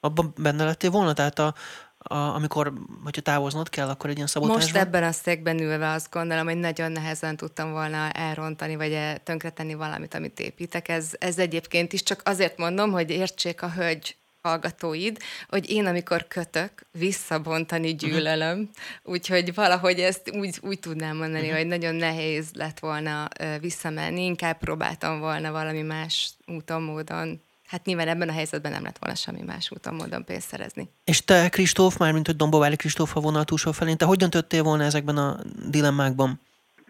Abban benne lettél volna? Tehát a, a, amikor, hogyha távoznod kell, akkor egy ilyen szabotás Most ebben a székben ülve azt gondolom, hogy nagyon nehezen tudtam volna elrontani, vagy tönkretenni valamit, amit építek. Ez, ez egyébként is csak azért mondom, hogy értsék a hölgy hallgatóid, hogy én, amikor kötök, visszabontani mhm. gyűlölöm, uh-huh. úgyhogy valahogy ezt úgy, úgy tudnám mondani, uh-huh. hogy nagyon nehéz lett volna visszamenni, inkább próbáltam volna valami más úton, módon hát nyilván ebben a helyzetben nem lett volna semmi más úton módon pénzt szerezni. És te, Kristóf, már mint hogy Dombovári Kristóf a vonal túlsó felén, te hogy döntöttél volna ezekben a dilemmákban?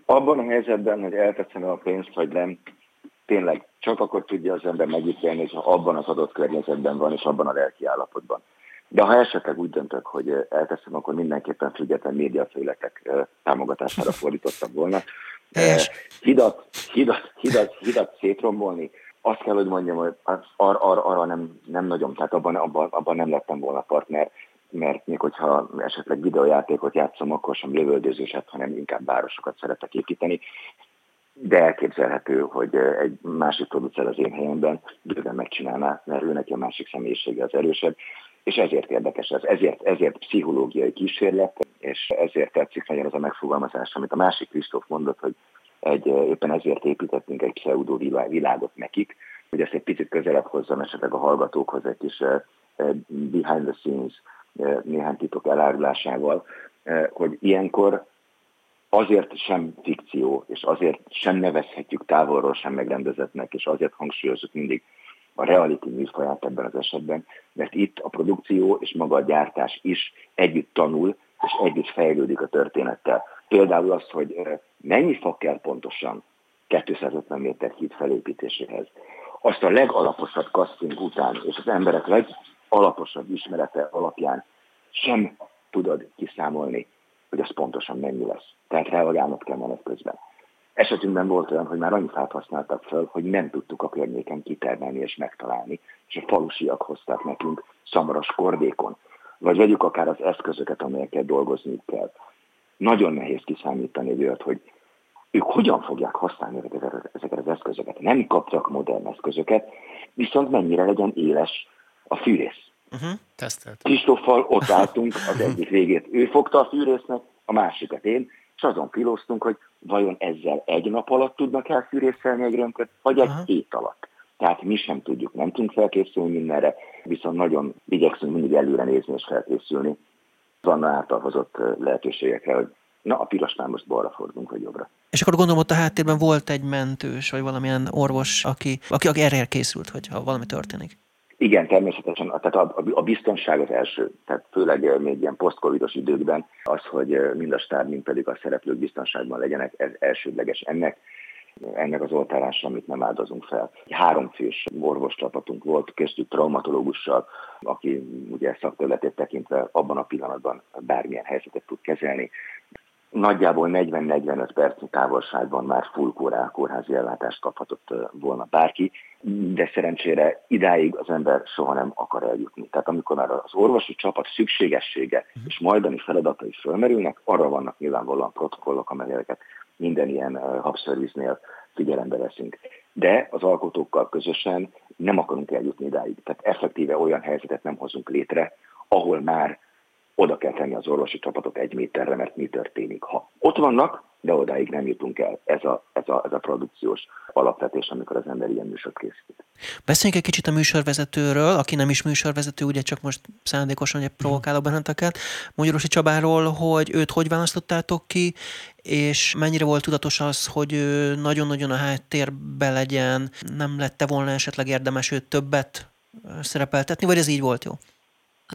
Abban a helyzetben, hogy elteszem a pénzt, vagy nem, tényleg csak akkor tudja az ember megítélni, hogyha abban az adott környezetben van, és abban a lelki állapotban. De ha esetleg úgy döntök, hogy elteszem, akkor mindenképpen független médiafőletek támogatására fordítottam volna. Hidat, hidat, hidat, hidat szétrombolni, azt kell, hogy mondjam, hogy ar, ar, arra nem, nem nagyon, tehát abban, abban, abban nem lettem volna partner, mert még hogyha esetleg videójátékot játszom, akkor sem lövöldözőset, hanem inkább városokat szeretek építeni. De elképzelhető, hogy egy másik producer az én helyemben bőven megcsinálná, mert ő neki a másik személyisége az erősebb, és ezért érdekes ez, ezért, ezért pszichológiai kísérlet, és ezért tetszik nagyon az a megfogalmazás, amit a másik Kristóf mondott, hogy egy, éppen ezért építettünk egy pseudo világot nekik, hogy ezt egy picit közelebb hozzam esetleg a hallgatókhoz egy kis behind the scenes néhány titok elárulásával, hogy ilyenkor azért sem fikció, és azért sem nevezhetjük távolról sem megrendezetnek, és azért hangsúlyozunk mindig a reality műfaját ebben az esetben, mert itt a produkció és maga a gyártás is együtt tanul, és együtt fejlődik a történettel. Például az, hogy mennyi fa kell pontosan 250 méter híd felépítéséhez. Azt a legalaposabb casting után, és az emberek legalaposabb ismerete alapján sem tudod kiszámolni, hogy az pontosan mennyi lesz. Tehát reagálnod kell menet közben. Esetünkben volt olyan, hogy már annyi fát használtak fel, hogy nem tudtuk a környéken kitermelni és megtalálni, és a falusiak hozták nekünk szamaras kordékon. Vagy vegyük akár az eszközöket, amelyekkel dolgozni kell. Nagyon nehéz kiszámítani egy olyat, hogy ők hogyan fogják használni ezeket az eszközöket. Nem kaptak modern eszközöket, viszont mennyire legyen éles a fűrész. Uh-huh. Kristoffal ott álltunk az egyik végét. Ő fogta a fűrésznek, a másikat én, és azon filóztunk, hogy vajon ezzel egy nap alatt tudnak elfűrészelni egy röntköt, vagy egy uh-huh. hét alatt. Tehát mi sem tudjuk, nem tudunk felkészülni mindenre, viszont nagyon igyekszünk mindig előre nézni és felkészülni. Van által hozott lehetőségekre, hogy na a pirosnál most balra fordulunk, vagy jobbra. És akkor gondolom ott a háttérben volt egy mentős, vagy valamilyen orvos, aki, aki, aki erre készült, hogyha valami történik. Igen, természetesen. Tehát a, a, a biztonság az első. Tehát főleg még ilyen posztcovidos időkben az, hogy mind a stáb, mind pedig a szereplők biztonságban legyenek, ez elsődleges ennek ennek az oltárásra, amit nem áldozunk fel. Háromfős orvoscsapatunk volt, köztük traumatológussal, aki ugye szakterületét tekintve abban a pillanatban bármilyen helyzetet tud kezelni. Nagyjából 40-45 perc távolságban már full kórházi ellátást kaphatott volna bárki, de szerencsére idáig az ember soha nem akar eljutni. Tehát amikor már az orvosi csapat szükségessége és majdani feladatai fölmerülnek, arra vannak nyilvánvalóan protokollok, amelyeket minden ilyen hubservice-nél figyelembe veszünk. De az alkotókkal közösen nem akarunk eljutni idáig. Tehát effektíve olyan helyzetet nem hozunk létre, ahol már oda kell tenni az orvosi csapatot egy méterre, mert mi történik. Ha ott vannak, de odáig nem jutunk el. Ez a, ez a, ez a produkciós alapvetés, amikor az ember ilyen műsort készít. Beszéljünk egy kicsit a műsorvezetőről, aki nem is műsorvezető, ugye csak most szándékosan egy provokálok benneteket. Magyarosi Csabáról, hogy őt hogy választottátok ki, és mennyire volt tudatos az, hogy nagyon-nagyon a háttérbe legyen, nem lette volna esetleg érdemes őt többet szerepeltetni, vagy ez így volt jó?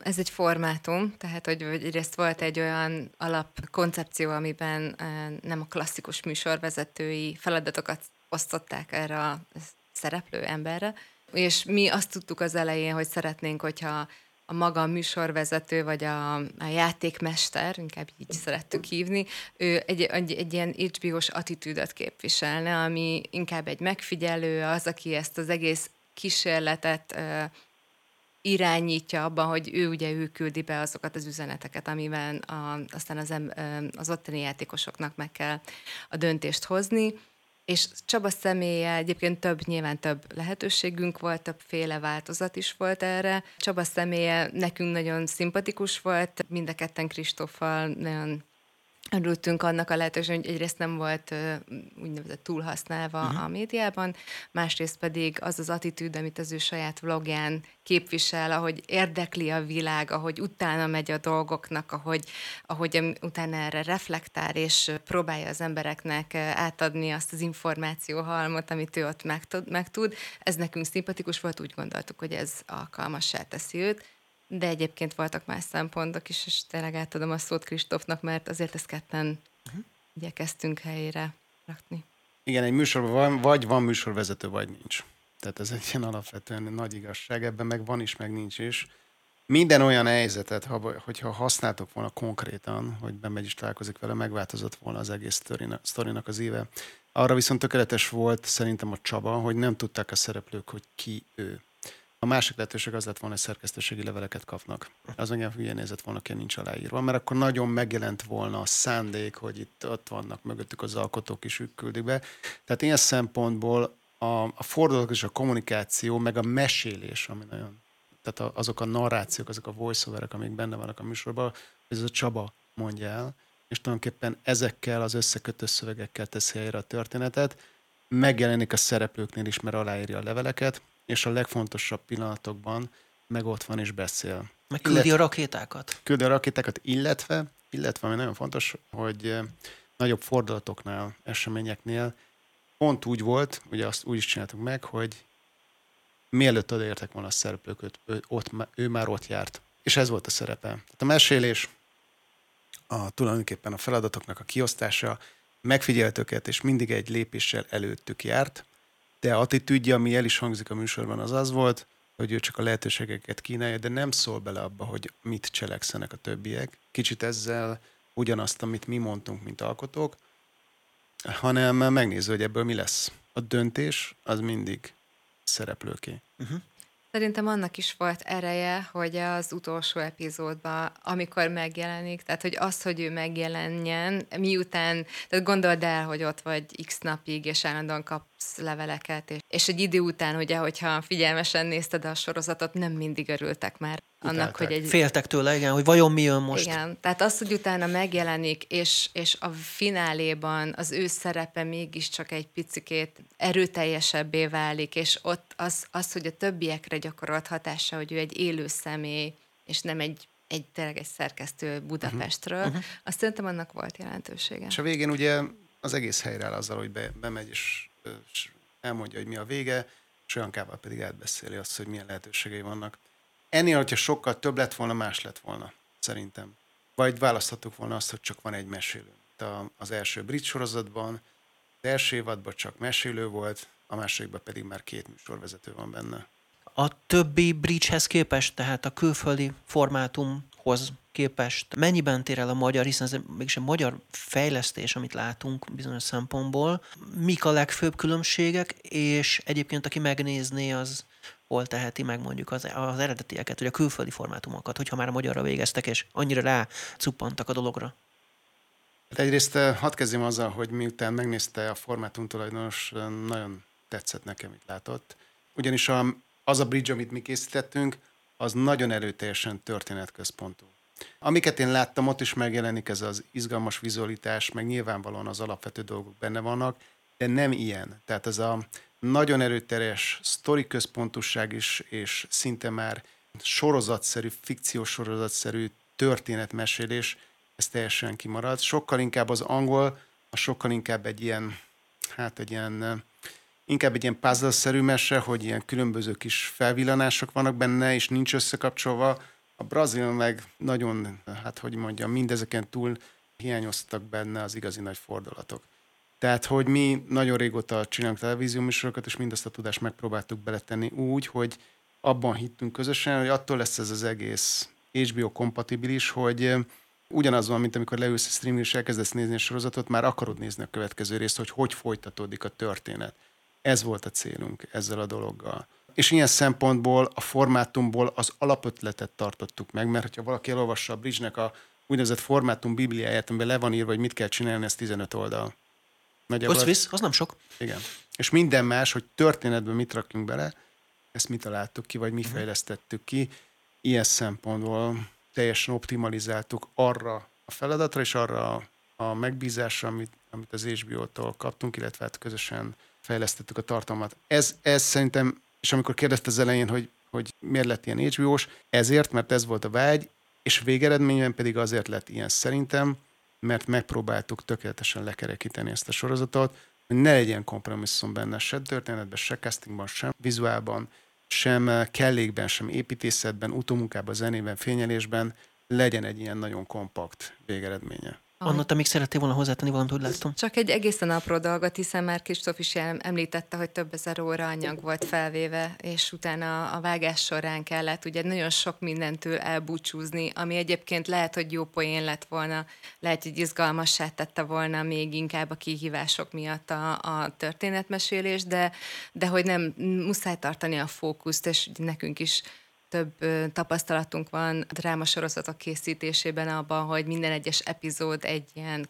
Ez egy formátum, tehát hogy egyrészt volt egy olyan alapkoncepció, amiben nem a klasszikus műsorvezetői feladatokat osztották erre a szereplő emberre, és mi azt tudtuk az elején, hogy szeretnénk, hogyha a maga műsorvezető, vagy a, a játékmester, inkább így szerettük hívni, ő egy, egy, egy ilyen HBO-s attitűdöt képviselne, ami inkább egy megfigyelő, az, aki ezt az egész kísérletet irányítja abban, hogy ő ugye ő küldi be azokat az üzeneteket, amivel a, aztán az, az ottani játékosoknak meg kell a döntést hozni. És Csaba személye egyébként több, nyilván több lehetőségünk volt, többféle változat is volt erre. Csaba személye nekünk nagyon szimpatikus volt, mind a ketten Kristóffal nagyon örültünk annak a lehetőség, hogy egyrészt nem volt úgynevezett túlhasználva uh-huh. a médiában, másrészt pedig az az attitűd, amit az ő saját vlogján képvisel, ahogy érdekli a világ, ahogy utána megy a dolgoknak, ahogy, ahogy utána erre reflektál, és próbálja az embereknek átadni azt az információhalmot, amit ő ott megtud, megtud. Ez nekünk szimpatikus volt, úgy gondoltuk, hogy ez alkalmassá teszi őt de egyébként voltak más szempontok is, és tényleg átadom a szót Kristófnak, mert azért ezt ketten uh-huh. igyekeztünk helyére rakni. Igen, egy műsorban van, vagy van műsorvezető, vagy nincs. Tehát ez egy ilyen alapvetően nagy igazság, ebben meg van is, meg nincs is. Minden olyan helyzetet, ha, hogyha használtok volna konkrétan, hogy bemegy is találkozik vele, megváltozott volna az egész sztorinak az éve. Arra viszont tökéletes volt szerintem a Csaba, hogy nem tudták a szereplők, hogy ki ő. A másik lehetőség az lett volna, hogy szerkesztőségi leveleket kapnak. Az engem hülyén nézett volna, hogy nincs aláírva, mert akkor nagyon megjelent volna a szándék, hogy itt ott vannak mögöttük az alkotók is, ők küldik be. Tehát ilyen szempontból a, a fordulatok és a kommunikáció, meg a mesélés, ami nagyon, tehát azok a narrációk, azok a voiceoverek, amik benne vannak a műsorban, ez a Csaba mondja el, és tulajdonképpen ezekkel az összekötő szövegekkel teszi helyre a történetet, megjelenik a szereplőknél is, mert aláírja a leveleket, és a legfontosabb pillanatokban meg ott van és beszél. Meg küldi illetve, a rakétákat. Küldi a rakétákat, illetve, illetve ami nagyon fontos, hogy eh, nagyobb fordulatoknál, eseményeknél pont úgy volt, ugye azt úgy is csináltuk meg, hogy mielőtt odaértek volna a szereplők, ő, ott, ő már ott járt. És ez volt a szerepe. Tehát a mesélés, a, tulajdonképpen a feladatoknak a kiosztása, megfigyelt őket, és mindig egy lépéssel előttük járt, de attitűdje, ami el is hangzik a műsorban, az az volt, hogy ő csak a lehetőségeket kínálja, de nem szól bele abba, hogy mit cselekszenek a többiek. Kicsit ezzel ugyanazt, amit mi mondtunk, mint alkotók, hanem megnéző, hogy ebből mi lesz. A döntés az mindig szereplőké. Uh-huh. Szerintem annak is volt ereje, hogy az utolsó epizódban, amikor megjelenik, tehát hogy az, hogy ő megjelenjen, miután, tehát gondold el, hogy ott vagy x napig, és állandóan kapsz leveleket, és, és egy idő után, ugye, hogyha figyelmesen nézted a sorozatot, nem mindig örültek már annak, hogy egy... Féltek tőle, igen, hogy vajon mi jön most. Igen, tehát az, hogy utána megjelenik, és, és a fináléban az ő szerepe mégiscsak egy picikét erőteljesebbé válik, és ott az, az, hogy a többiekre gyakorolt hatása, hogy ő egy élő személy, és nem egy egy tényleg egy szerkesztő Budapestről, uh-huh. azt szerintem annak volt jelentősége. És a végén ugye az egész helyre áll azzal, hogy be, bemegy és elmondja, hogy mi a vége, és olyankával pedig átbeszéli azt, hogy milyen lehetőségei vannak. Ennél, hogyha sokkal több lett volna, más lett volna, szerintem. Vagy választhattuk volna azt, hogy csak van egy mesélő. Az első brit sorozatban, az első évadban csak mesélő volt, a másodikban pedig már két műsorvezető van benne. A többi bridgehez képest, tehát a külföldi formátumhoz képest mennyiben tér el a magyar, hiszen ez mégis egy magyar fejlesztés, amit látunk bizonyos szempontból. Mik a legfőbb különbségek, és egyébként aki megnézné, az hol teheti meg mondjuk az, az eredetieket, vagy a külföldi formátumokat, hogyha már a magyarra végeztek, és annyira rá cuppantak a dologra? Hát egyrészt eh, hadd kezdjem azzal, hogy miután megnézte a formátum tulajdonos, eh, nagyon tetszett nekem, mit látott. Ugyanis a, az a bridge, amit mi készítettünk, az nagyon erőteljesen történetközpontú. Amiket én láttam, ott is megjelenik ez az izgalmas vizualitás, meg nyilvánvalóan az alapvető dolgok benne vannak, de nem ilyen. Tehát ez a nagyon erőteljes sztori központusság is, és szinte már sorozatszerű, fikciós sorozatszerű történetmesélés, ez teljesen kimarad. Sokkal inkább az angol, a sokkal inkább egy ilyen, hát egy ilyen, inkább egy ilyen puzzle-szerű mese, hogy ilyen különböző kis felvillanások vannak benne, és nincs összekapcsolva. A brazil meg nagyon, hát hogy mondjam, mindezeken túl hiányoztak benne az igazi nagy fordulatok. Tehát, hogy mi nagyon régóta csinálunk televízió műsorokat, és mindezt a tudást megpróbáltuk beletenni úgy, hogy abban hittünk közösen, hogy attól lesz ez az egész HBO kompatibilis, hogy ugyanaz van, mint amikor leülsz a streaming és elkezdesz nézni a sorozatot, már akarod nézni a következő részt, hogy hogy folytatódik a történet. Ez volt a célunk ezzel a dologgal. És ilyen szempontból a formátumból az alapötletet tartottuk meg, mert ha valaki elolvassa a Bridge-nek a úgynevezett formátum bibliáját, amiben le van írva, hogy mit kell csinálni, ez 15 oldal. Nagyjából visz, az nem sok. Igen. És minden más, hogy történetben mit rakjunk bele, ezt mi találtuk ki, vagy mi mhm. fejlesztettük ki. Ilyen szempontból teljesen optimalizáltuk arra a feladatra, és arra a megbízásra, amit, amit az HBO-tól kaptunk, illetve hát közösen fejlesztettük a tartalmat. Ez, ez szerintem, és amikor kérdezte az elején, hogy, hogy miért lett ilyen HBO-s, ezért, mert ez volt a vágy, és végeredményben pedig azért lett ilyen szerintem, mert megpróbáltuk tökéletesen lekerekíteni ezt a sorozatot, hogy ne legyen kompromisszum benne se történetben, se castingban, sem vizuálban, sem kellékben, sem építészetben, utómunkában, zenében, fényelésben legyen egy ilyen nagyon kompakt végeredménye. Anna, te még szerettél volna hozzátenni valamit, hogy láttam? Csak egy egészen apró dolgot, hiszen már Kristóf is említette, hogy több ezer óra anyag volt felvéve, és utána a vágás során kellett ugye nagyon sok mindentől elbúcsúzni, ami egyébként lehet, hogy jó poén lett volna, lehet, hogy izgalmassá tette volna még inkább a kihívások miatt a, a történetmesélés, de, de hogy nem muszáj tartani a fókuszt, és nekünk is több tapasztalatunk van a drámasorozatok készítésében abban, hogy minden egyes epizód egy ilyen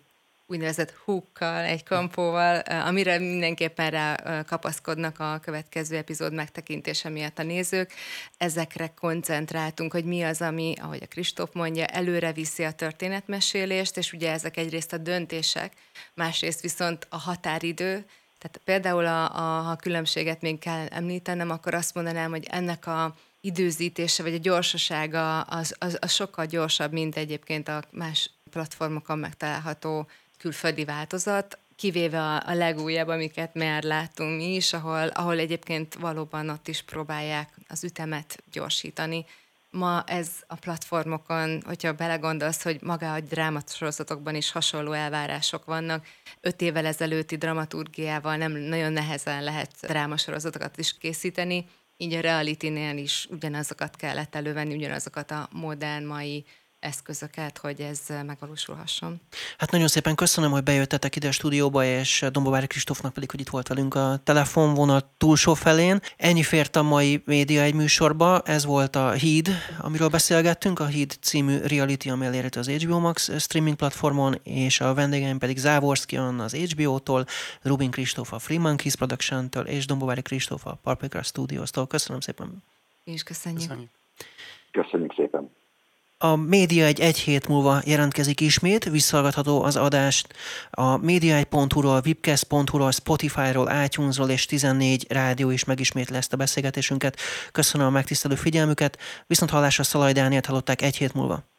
úgynevezett húkkal, egy kampóval, amire mindenképpen rá kapaszkodnak a következő epizód megtekintése miatt a nézők. Ezekre koncentráltunk, hogy mi az, ami, ahogy a Kristóf mondja, előre viszi a történetmesélést, és ugye ezek egyrészt a döntések, másrészt viszont a határidő, tehát például a, a, ha különbséget még kell említenem, akkor azt mondanám, hogy ennek a időzítése, vagy a gyorsasága az, az, az sokkal gyorsabb, mint egyébként a más platformokon megtalálható külföldi változat, kivéve a, a legújabb, amiket már láttunk mi is, ahol, ahol egyébként valóban ott is próbálják az ütemet gyorsítani. Ma ez a platformokon, hogyha belegondolsz, hogy maga a drámasorozatokban is hasonló elvárások vannak, öt évvel ezelőtti dramaturgiával nem nagyon nehezen lehet drámasorozatokat is készíteni, így a reality-nél is ugyanazokat kellett elővenni, ugyanazokat a modern mai eszközöket, hogy ez megvalósulhasson. Hát nagyon szépen köszönöm, hogy bejöttetek ide a stúdióba, és Dombovári Kristófnak pedig, hogy itt volt velünk a telefonvonal túlsó felén. Ennyi fért a mai Média egy műsorba, ez volt a Híd, amiről beszélgettünk, a Híd című reality, ami elérhető az HBO Max streaming platformon, és a vendégeim pedig Závorszki az HBO-tól, Rubin Kristóf a Free Monkeys Production-től, és Dombovári Kristóf a Parpikra Studios-tól. Köszönöm szépen. Is köszönjük. Köszönjük, köszönjük szépen. A média egy egy hét múlva jelentkezik ismét, visszahallgatható az adást a média1.hu-ról, webcast.hu-ról, Spotify-ról, iTunes-ról és 14 rádió is megismétli ezt a beszélgetésünket. Köszönöm a megtisztelő figyelmüket, viszont hallásra Szalaj Dánielt hallották egy hét múlva.